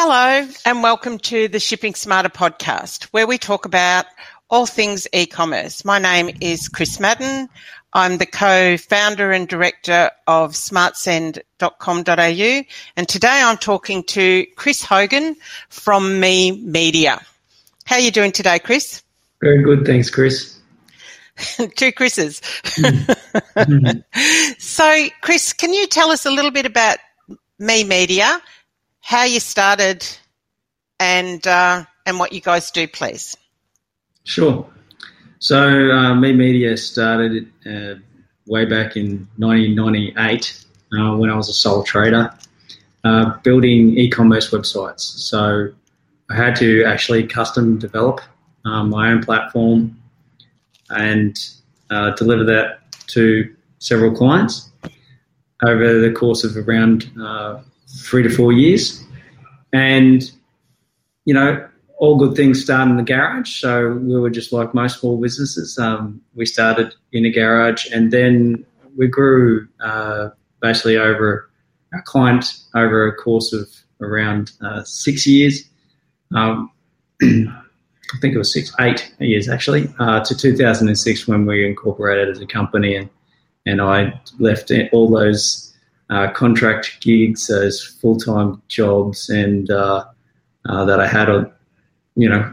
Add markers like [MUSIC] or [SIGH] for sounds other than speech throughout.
Hello, and welcome to the Shipping Smarter podcast, where we talk about all things e commerce. My name is Chris Madden. I'm the co founder and director of smartsend.com.au, and today I'm talking to Chris Hogan from Me Media. How are you doing today, Chris? Very good, thanks, Chris. [LAUGHS] Two Chris's. Mm-hmm. [LAUGHS] so, Chris, can you tell us a little bit about Me Media how you started and uh, and what you guys do, please. Sure. So, uh, Me Media started uh, way back in 1998 uh, when I was a sole trader uh, building e commerce websites. So, I had to actually custom develop um, my own platform and uh, deliver that to several clients over the course of around three to four years. And, you know, all good things start in the garage. So we were just like most small businesses. Um, we started in a garage and then we grew uh, basically over our client over a course of around uh, six years. Um, [CLEARS THROAT] I think it was six, eight years actually, uh, to 2006 when we incorporated as a company and, and I left all those uh, contract gigs, those full time jobs, and uh, uh, that I had, a, you know,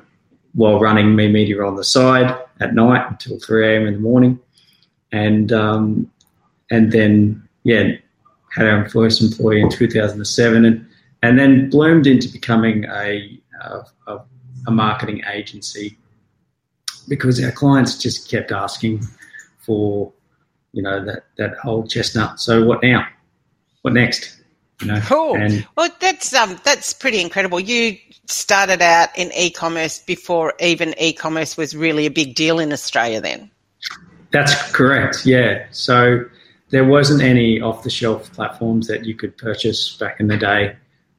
while running me media on the side at night until 3 a.m. in the morning, and um, and then yeah, had our first employee in 2007, and and then bloomed into becoming a, a, a marketing agency because our clients just kept asking for you know that that whole chestnut. So what now? What next? You know? Cool. And, well, that's um, that's pretty incredible. You started out in e-commerce before even e-commerce was really a big deal in Australia. Then. That's correct. Yeah. So there wasn't any off-the-shelf platforms that you could purchase back in the day.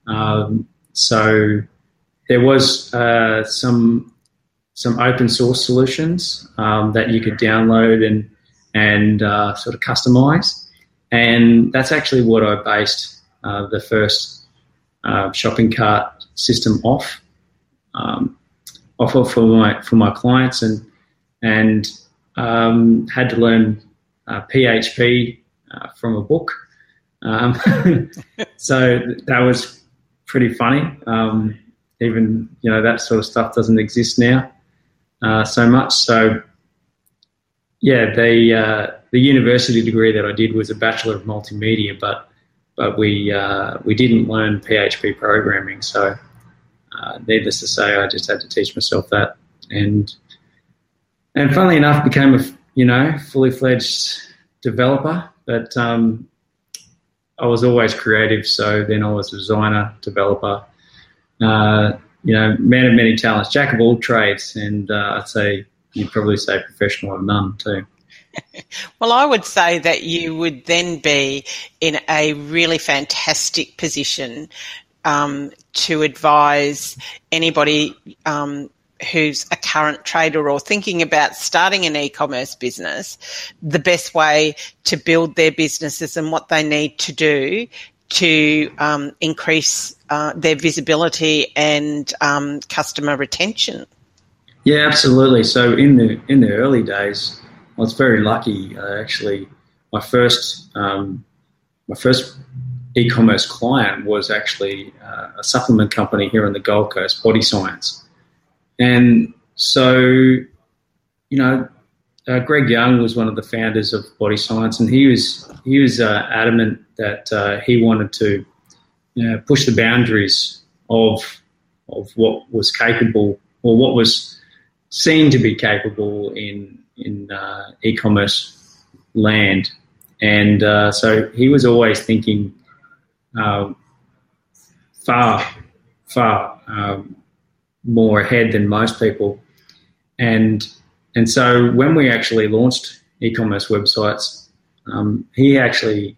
Um, so there was uh, some some open source solutions um, that you could download and and uh, sort of customize. And that's actually what I based uh, the first uh, shopping cart system off, um, off of for my for my clients, and and um, had to learn uh, PHP uh, from a book. Um, [LAUGHS] so that was pretty funny. Um, even you know that sort of stuff doesn't exist now uh, so much. So yeah, the uh, the university degree that I did was a bachelor of multimedia, but but we uh, we didn't learn PHP programming. So, uh, needless to say, I just had to teach myself that, and and funnily enough, became a you know fully fledged developer. But um, I was always creative, so then I was a designer, developer. Uh, you know, man of many talents, jack of all trades, and uh, I'd say you'd probably say professional of none too. Well, I would say that you would then be in a really fantastic position um, to advise anybody um, who's a current trader or thinking about starting an e-commerce business, the best way to build their businesses and what they need to do to um, increase uh, their visibility and um, customer retention. Yeah, absolutely. So in the in the early days, I was very lucky. Actually, my first um, my first e-commerce client was actually uh, a supplement company here on the Gold Coast, Body Science, and so you know, uh, Greg Young was one of the founders of Body Science, and he was he was uh, adamant that uh, he wanted to you know, push the boundaries of of what was capable or what was seen to be capable in in uh, e-commerce land, and uh, so he was always thinking uh, far, far um, more ahead than most people, and and so when we actually launched e-commerce websites, um, he actually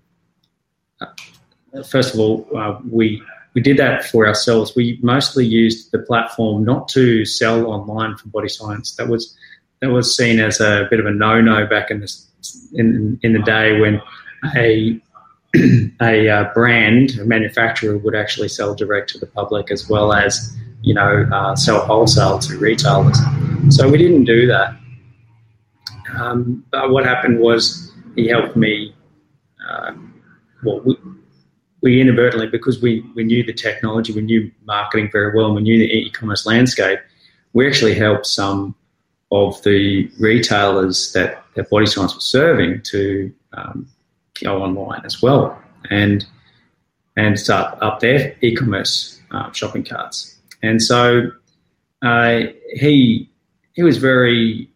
uh, first of all uh, we we did that for ourselves. We mostly used the platform not to sell online for body science. That was that was seen as a bit of a no-no back in the in in the day when a [CLEARS THROAT] a uh, brand, a manufacturer would actually sell direct to the public as well as, you know, uh, sell wholesale to retailers. So we didn't do that. Um, but what happened was he helped me. Uh, well, we, we inadvertently, because we, we knew the technology, we knew marketing very well, and we knew the e-commerce landscape, we actually helped some of the retailers that, that Body Science was serving to um, go online as well and and start up their e-commerce uh, shopping carts. And so uh, he he was very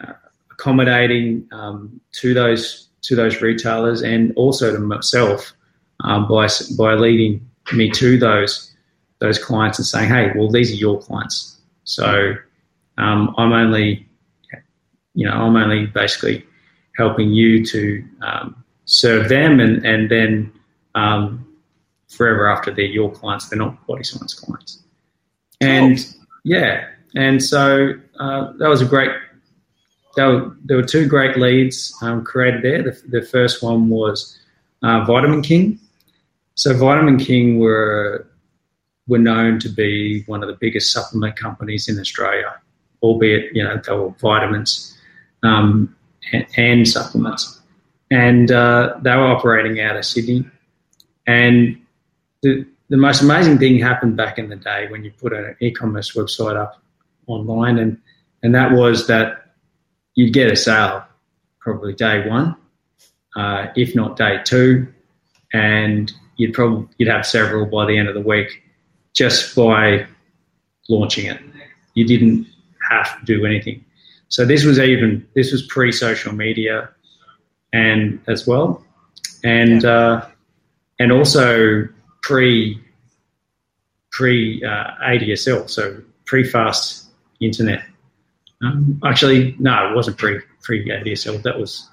uh, accommodating um, to those to those retailers and also to myself um, by by leading me to those those clients and saying, hey, well, these are your clients. So um, I'm only, you know, I'm only basically helping you to um, serve them, and and then um, forever after they're your clients, they're not body science clients. And cool. yeah, and so uh, that was a great. There were, there were two great leads um, created there. The, the, first one was uh, Vitamin King. So Vitamin King were were known to be one of the biggest supplement companies in Australia, albeit you know they were vitamins um, and, supplements, and uh, they were operating out of Sydney. And the the most amazing thing happened back in the day when you put an e-commerce website up online, and and that was that you'd get a sale probably day one, uh, if not day two, and you'd probably you'd have several by the end of the week just by launching it. You didn't have to do anything. So this was even this was pre social media, and as well, and yeah. uh, and also pre pre uh, ADSL, so pre fast internet. Um, actually, no, it wasn't pre pre ADSL. That was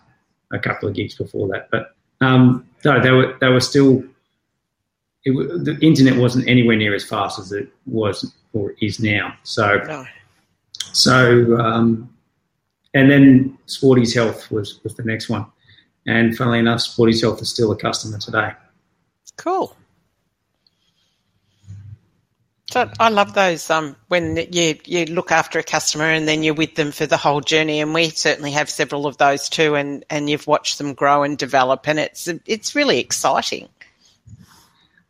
a couple of gigs before that. But um, no, they were they were still it, the internet wasn't anywhere near as fast as it was or is now. So, no. So um, and then Sporty's Health was, was the next one. And funnily enough, Sporty's Health is still a customer today. Cool. So I love those um, when you you look after a customer and then you're with them for the whole journey, and we certainly have several of those too, and, and you've watched them grow and develop, and it's it's really exciting.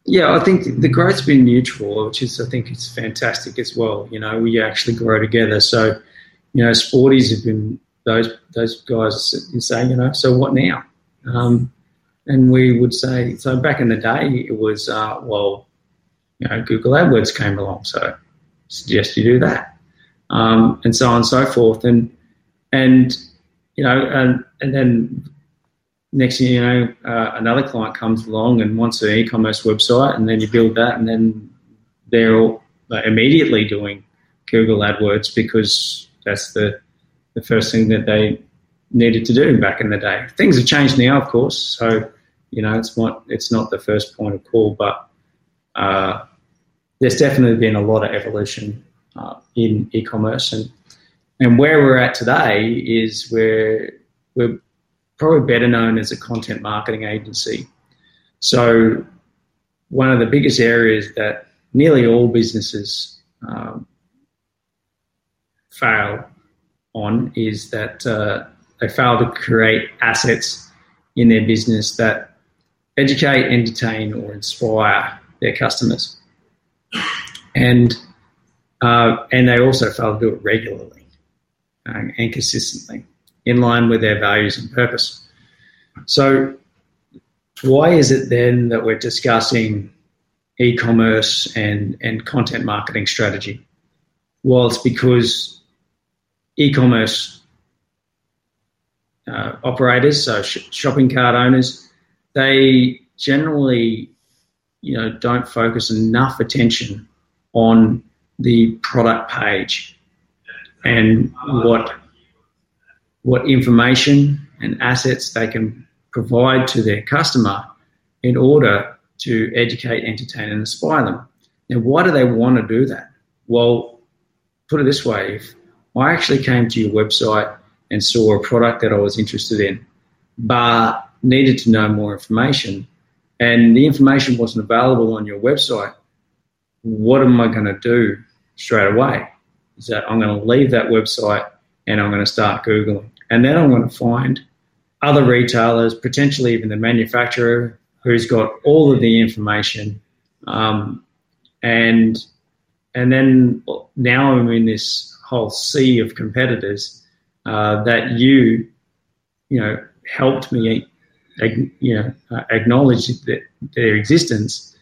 Yeah, I think the growth's been mutual, which is I think it's fantastic as well. You know, we actually grow together. So, you know, sporties have been those those guys saying, you know, so what now? Um, and we would say, so back in the day, it was uh, well, you know, Google AdWords came along, so suggest you do that, um, and so on and so forth, and and you know, and and then next thing you know, uh, another client comes along and wants an e-commerce website, and then you build that, and then they're all immediately doing Google AdWords because that's the the first thing that they needed to do back in the day. Things have changed now, of course, so you know it's not it's not the first point of call, but uh, there's definitely been a lot of evolution uh, in e-commerce, and and where we're at today is where we're probably better known as a content marketing agency. So, one of the biggest areas that nearly all businesses um, fail on is that uh, they fail to create assets in their business that educate, entertain, or inspire their customers. And uh, and they also fail to do it regularly uh, and consistently in line with their values and purpose. So, why is it then that we're discussing e commerce and, and content marketing strategy? Well, it's because e commerce uh, operators, so sh- shopping cart owners, they generally you know don't focus enough attention on the product page and what what information and assets they can provide to their customer in order to educate, entertain, and inspire them. Now, why do they want to do that? Well, put it this way if I actually came to your website and saw a product that I was interested in, but needed to know more information, and the information wasn't available on your website, what am I going to do straight away? Is that I'm going to leave that website and I'm going to start Googling. And then I'm going to find other retailers, potentially even the manufacturer who's got all of the information. Um, and and then now I'm in this whole sea of competitors uh, that you, you know, helped me, you know, uh, acknowledge that their existence,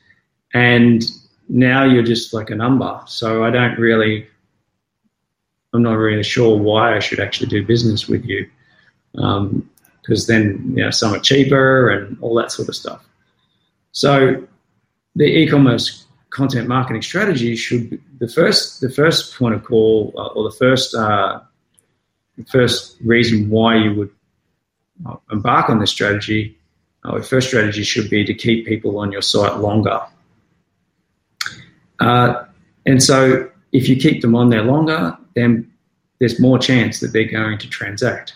and now you're just like a number. So I don't really, I'm not really sure why I should actually do business with you, because um, then you know some are cheaper and all that sort of stuff. So the e-commerce content marketing strategy should be the first the first point of call uh, or the first uh, the first reason why you would uh, embark on this strategy. Uh, the first strategy should be to keep people on your site longer. Uh, and so, if you keep them on there longer, then there's more chance that they're going to transact.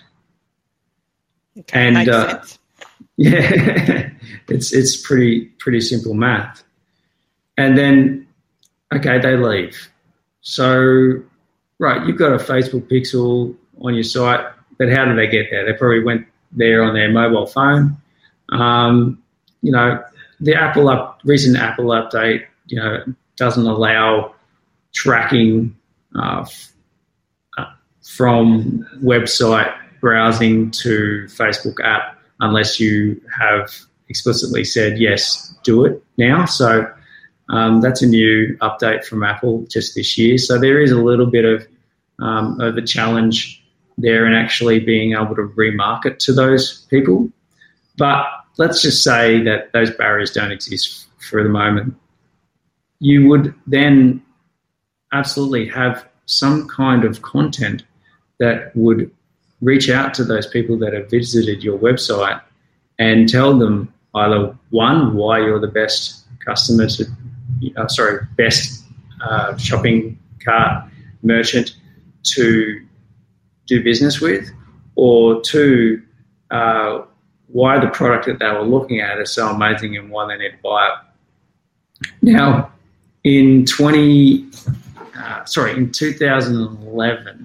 Okay, and uh, [LAUGHS] yeah, it's it's pretty pretty simple math. And then, okay, they leave. So, right, you've got a Facebook pixel on your site, but how did they get there? They probably went there on their mobile phone. Um, you know, the Apple up recent Apple update, you know, doesn't allow tracking uh, uh, from website browsing to Facebook app unless you have explicitly said yes, do it now. So um, that's a new update from Apple just this year. So there is a little bit of um, of a challenge there in actually being able to remarket to those people. But let's just say that those barriers don't exist for the moment. You would then absolutely have some kind of content that would reach out to those people that have visited your website and tell them either one, why you're the best customer to uh, sorry, best uh, shopping cart merchant to do business with, or two, uh, why the product that they were looking at is so amazing and why they need to buy it. Now, in 20, uh, sorry, in 2011,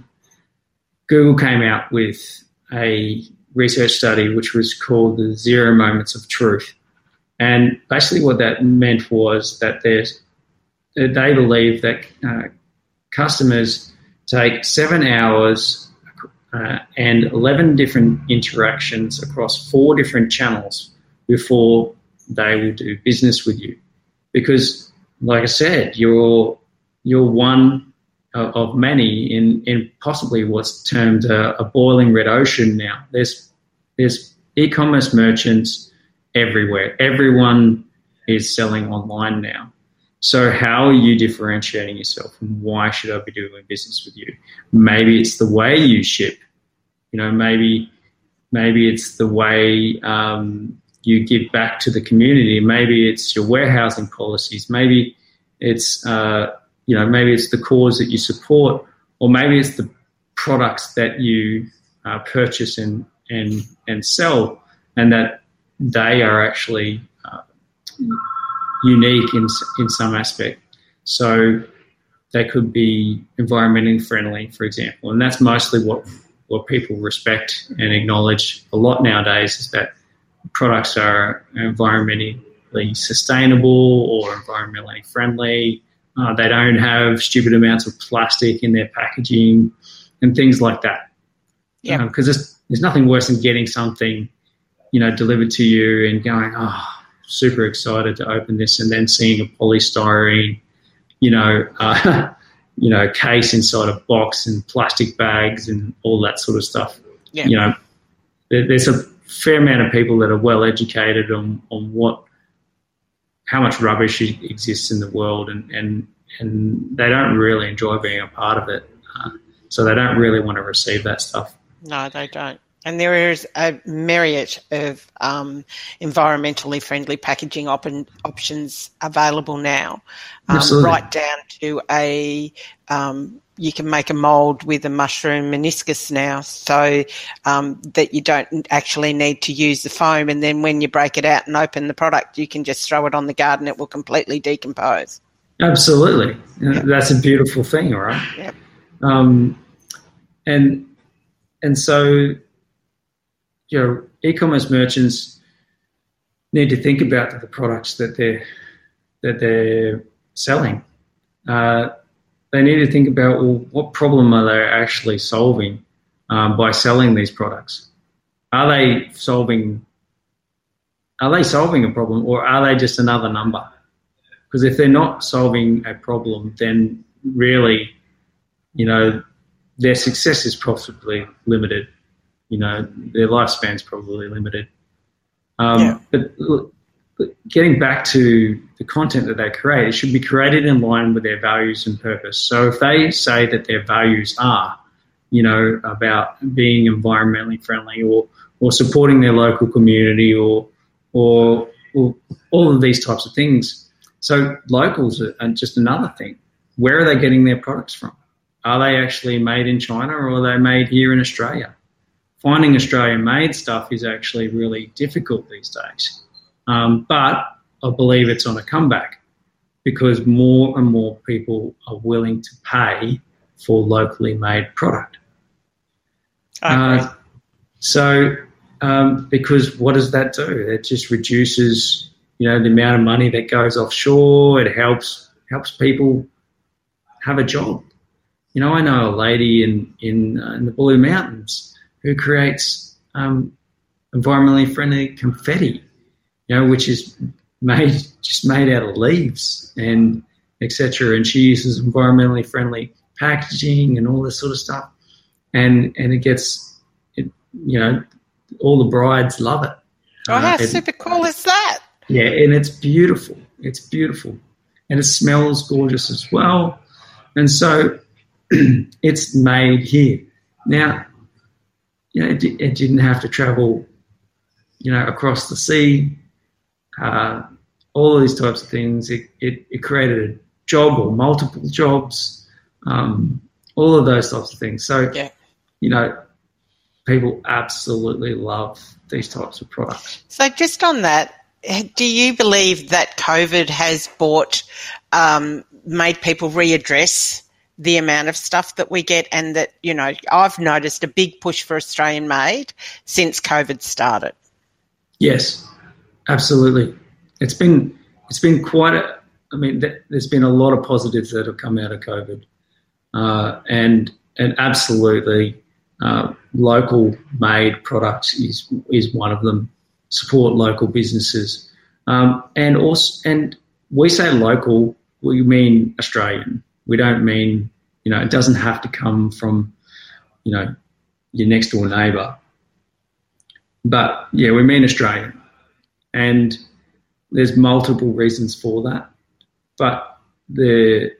Google came out with a research study which was called the Zero Moments of Truth. And basically, what that meant was that they believe that uh, customers take seven hours uh, and 11 different interactions across four different channels before they will do business with you. Because, like I said, you're, you're one of many in, in possibly what's termed a, a boiling red ocean now. There's, there's e commerce merchants everywhere. Everyone is selling online now. So how are you differentiating yourself and why should I be doing business with you? Maybe it's the way you ship. You know, maybe maybe it's the way um, you give back to the community. Maybe it's your warehousing policies. Maybe it's uh, you know maybe it's the cause that you support, or maybe it's the products that you uh, purchase and and and sell, and that they are actually uh, unique in, in some aspect. So they could be environmentally friendly, for example, and that's mostly what what people respect and acknowledge a lot nowadays is that products are environmentally sustainable or environmentally friendly. Uh, they don't have stupid amounts of plastic in their packaging and things like that. Yeah, because um, there's, there's nothing worse than getting something you know, delivered to you and going, oh, super excited to open this, and then seeing a polystyrene, you know, uh, [LAUGHS] you know, case inside a box and plastic bags and all that sort of stuff. Yeah. You know, there, there's a fair amount of people that are well educated on on what how much rubbish exists in the world, and and and they don't really enjoy being a part of it. Uh, so they don't really want to receive that stuff. No, they don't. And there is a myriad of um, environmentally friendly packaging op- options available now, um, right down to a um, you can make a mold with a mushroom meniscus now, so um, that you don't actually need to use the foam. And then when you break it out and open the product, you can just throw it on the garden; it will completely decompose. Absolutely, yep. that's a beautiful thing, all right. Yep. Um, and and so, you know, e-commerce merchants need to think about the products that they're that they're selling. Uh, they need to think about well, what problem are they actually solving um, by selling these products? Are they solving? Are they solving a problem, or are they just another number? Because if they're not solving a problem, then really, you know, their success is possibly limited. You know, their lifespan's probably limited. Um, yeah. But getting back to the content that they create, it should be created in line with their values and purpose. So if they say that their values are, you know, about being environmentally friendly or or supporting their local community or or, or all of these types of things. So locals are just another thing. Where are they getting their products from? Are they actually made in China or are they made here in Australia? Finding Australian made stuff is actually really difficult these days. Um, but I believe it's on a comeback because more and more people are willing to pay for locally made product. Uh, so, um, because what does that do? It just reduces, you know, the amount of money that goes offshore. It helps helps people have a job. You know, I know a lady in in, uh, in the Blue Mountains who creates um, environmentally friendly confetti you know, which is made just made out of leaves and etc. And she uses environmentally friendly packaging and all this sort of stuff, and and it gets, it, you know, all the brides love it. Oh, how uh, super cool is that? Yeah, and it's beautiful. It's beautiful, and it smells gorgeous as well. And so, [CLEARS THROAT] it's made here. Now, you know, it, it didn't have to travel, you know, across the sea uh, all of these types of things. It, it, it, created a job or multiple jobs, um, all of those types of things. So, yeah. you know, people absolutely love these types of products. So, just on that, do you believe that COVID has brought, um, made people readdress the amount of stuff that we get and that, you know, I've noticed a big push for Australian made since COVID started? Yes, Absolutely, it's been it's been quite a. I mean, th- there's been a lot of positives that have come out of COVID, uh, and and absolutely, uh, local made products is is one of them. Support local businesses, um, and also and we say local, we mean Australian. We don't mean you know it doesn't have to come from you know your next door neighbour. But yeah, we mean Australian. And there's multiple reasons for that. But the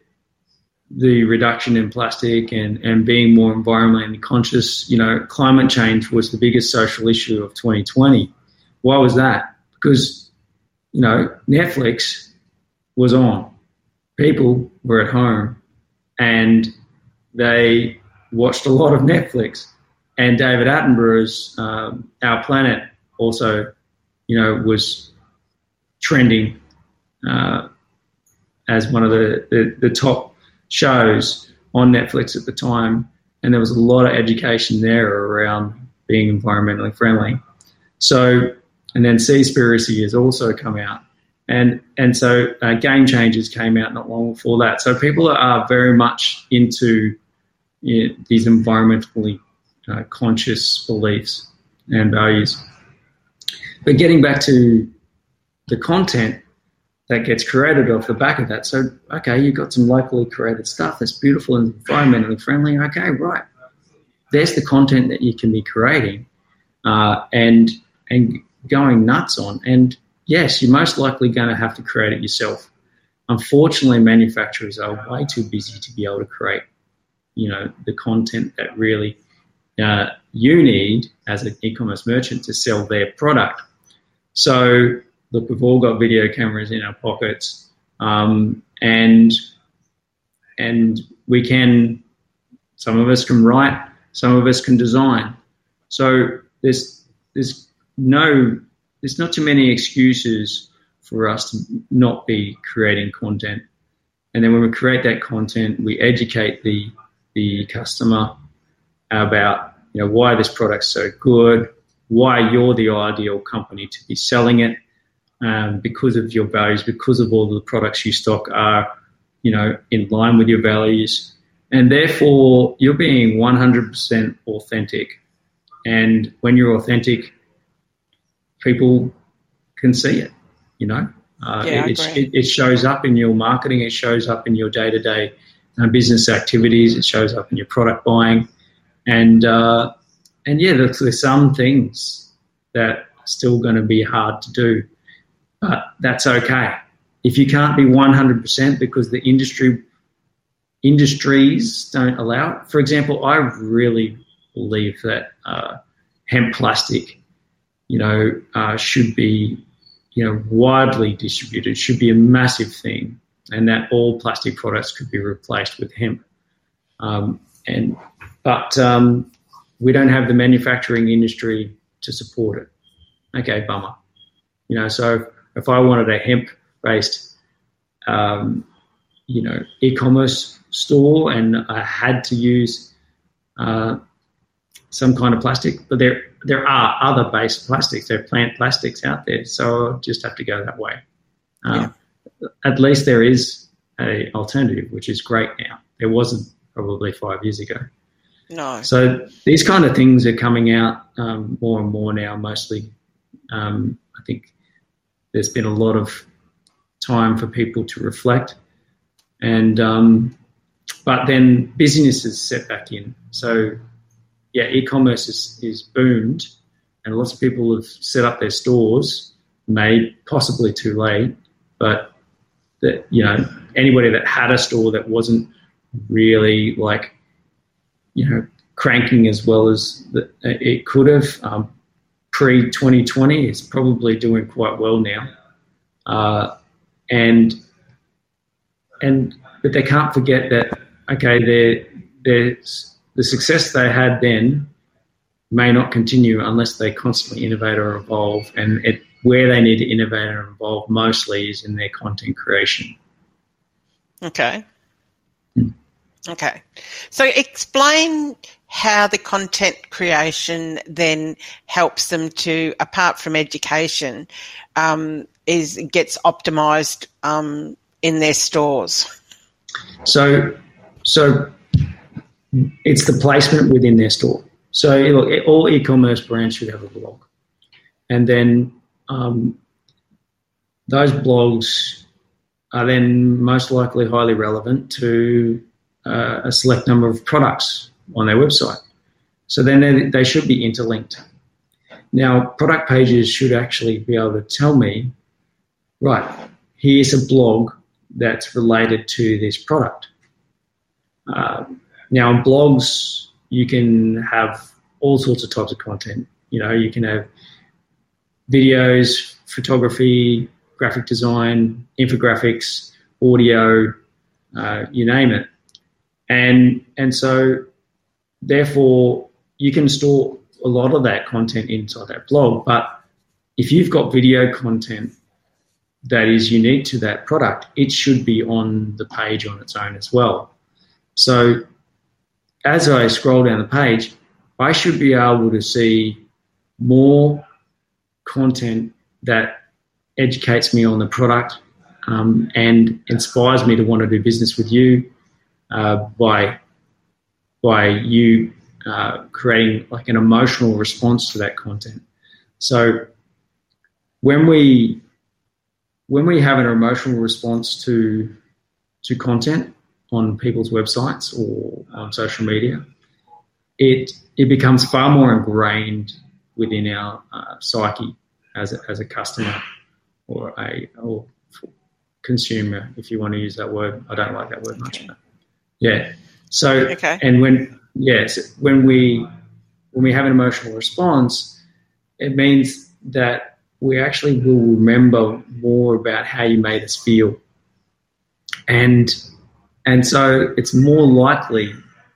the reduction in plastic and, and being more environmentally conscious, you know, climate change was the biggest social issue of 2020. Why was that? Because, you know, Netflix was on. People were at home and they watched a lot of Netflix. And David Attenborough's um, Our Planet also you know, was trending uh, as one of the, the, the, top shows on Netflix at the time. And there was a lot of education there around being environmentally friendly. So, and then Seaspiracy has also come out. And, and so uh, Game Changers came out not long before that. So people are very much into you know, these environmentally uh, conscious beliefs and values. But getting back to the content that gets created off the back of that. So, okay, you've got some locally created stuff that's beautiful and environmentally friendly. Okay, right. There's the content that you can be creating uh, and and going nuts on. And yes, you're most likely going to have to create it yourself. Unfortunately, manufacturers are way too busy to be able to create, you know, the content that really uh, you need as an e-commerce merchant to sell their product. So look, we've all got video cameras in our pockets, um, and and we can. Some of us can write, some of us can design. So there's there's no there's not too many excuses for us to not be creating content. And then when we create that content, we educate the the customer about you know why this product's so good, why you're the ideal company to be selling it, um, because of your values, because of all the products you stock are you know in line with your values, and therefore you're being 100% authentic. And when you're authentic, people can see it. You know, uh, yeah, it, it, it, shows up in your marketing. It shows up in your day to day business activities. It shows up in your product buying, and uh, and yeah, there's, there's some things that are still going to be hard to do, but that's okay. If you can't be 100% because the industry industries don't allow it. For example, I really believe that uh, hemp plastic, you know, uh, should be you know, widely distributed should be a massive thing, and that all plastic products could be replaced with hemp. Um, and but um, we don't have the manufacturing industry to support it. Okay, bummer. You know, so if I wanted a hemp-based, um, you know, e-commerce store, and I had to use uh, some kind of plastic, but there there are other based plastics. There are plant plastics out there, so I'll just have to go that way. Um, yeah. At least there is a alternative, which is great now. There wasn't probably five years ago. No. So these kind of things are coming out um, more and more now. Mostly, um, I think there's been a lot of time for people to reflect, and um, but then business is set back in. So yeah, e-commerce is, is boomed, and lots of people have set up their stores, may possibly too late, but that you know anybody that had a store that wasn't really like you know cranking as well as the, it could have um, pre 2020 is probably doing quite well now, uh, and and but they can't forget that okay, there there's the success they had then may not continue unless they constantly innovate or evolve. And it, where they need to innovate and evolve mostly is in their content creation. Okay. Hmm. Okay. So explain how the content creation then helps them to, apart from education, um, is gets optimized um, in their stores. So, so it's the placement within their store. So look, all e-commerce brands should have a blog, and then um, those blogs are then most likely highly relevant to uh, a select number of products on their website. So then they, should be interlinked. Now, product pages should actually be able to tell me, right, here's a blog that's related to this product. Uh, now, blogs, you can have all sorts of types of content. You know, you can have videos, photography, graphic design, infographics, audio, uh, you name it. And and so, therefore, you can store a lot of that content inside that blog. But if you've got video content that is unique to that product, it should be on the page on its own as well. So as I scroll down the page, I should be able to see more content that educates me on the product um, and inspires me to want to do business with you by by you uh, creating like an emotional response to that content. So when we when we have an emotional response to to content, on people's websites or on social media, it it becomes far more ingrained within our uh, psyche as a, as a customer or a or consumer, if you want to use that word. I don't like that word much, yeah. So okay. and when yes, when we when we have an emotional response, it means that we actually will remember more about how you made us feel. And and so it's more likely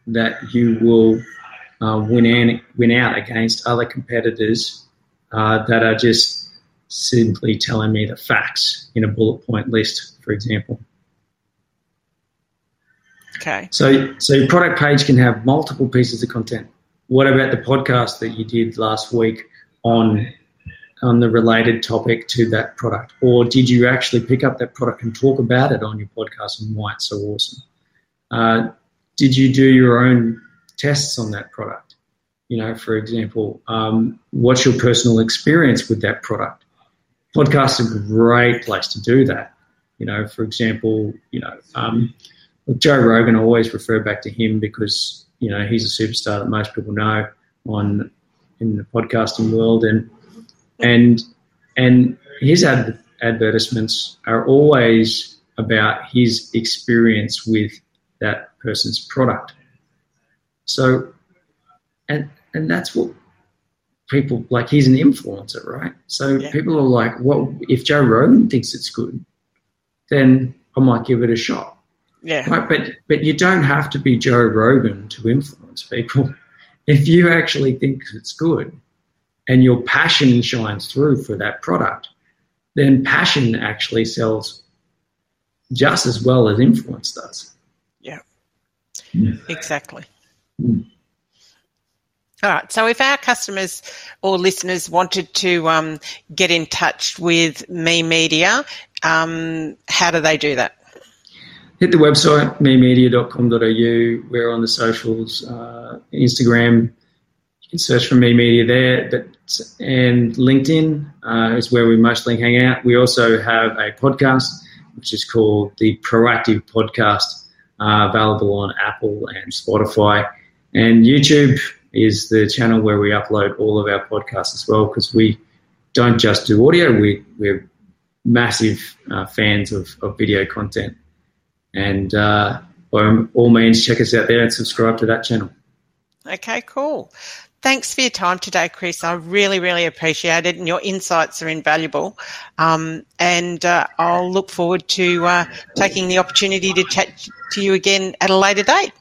that you will uh, win, an, win out against other competitors uh, that are just simply telling me the facts in a bullet point list, for example. Okay. So, so your product page can have multiple pieces of content. What about the podcast that you did last week on on the related topic to that product, or did you actually pick up that product and talk about it on your podcast and why it's so awesome? Uh, did you do your own tests on that product? You know, for example, um, what's your personal experience with that product? Podcasts are a great place to do that. You know, for example, you know, um, Joe Rogan, I always refer back to him because you know he's a superstar that most people know on in the podcasting world, and and and his ad- advertisements are always about his experience with that person's product. So, and and that's what people like. He's an influencer, right? So yeah. people are like, "Well, if Joe Rogan thinks it's good, then I might give it a shot." Yeah. Right, but but you don't have to be Joe Rogan to influence people. If you actually think it's good and your passion shines through for that product, then passion actually sells just as well as influence does. Yeah. yeah. Exactly. Mm. All right. So, if our customers or listeners wanted to um, get in touch with Me Media, um, how do they do that? Hit the website, memedia.com.au. We're on the socials, uh, Instagram. You can search for Me Media there. But, and LinkedIn uh, is where we mostly hang out. We also have a podcast, which is called the Proactive Podcast, uh, available on Apple and Spotify. And YouTube is the channel where we upload all of our podcasts as well, because we don't just do audio, we, we're massive uh, fans of, of video content. And uh, by all means, check us out there and subscribe to that channel. Okay, cool. Thanks for your time today, Chris. I really, really appreciate it, and your insights are invaluable. Um, and uh, I'll look forward to uh, taking the opportunity to chat to you again at a later date.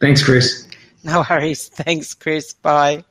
Thanks, Chris. No worries. Thanks, Chris. Bye.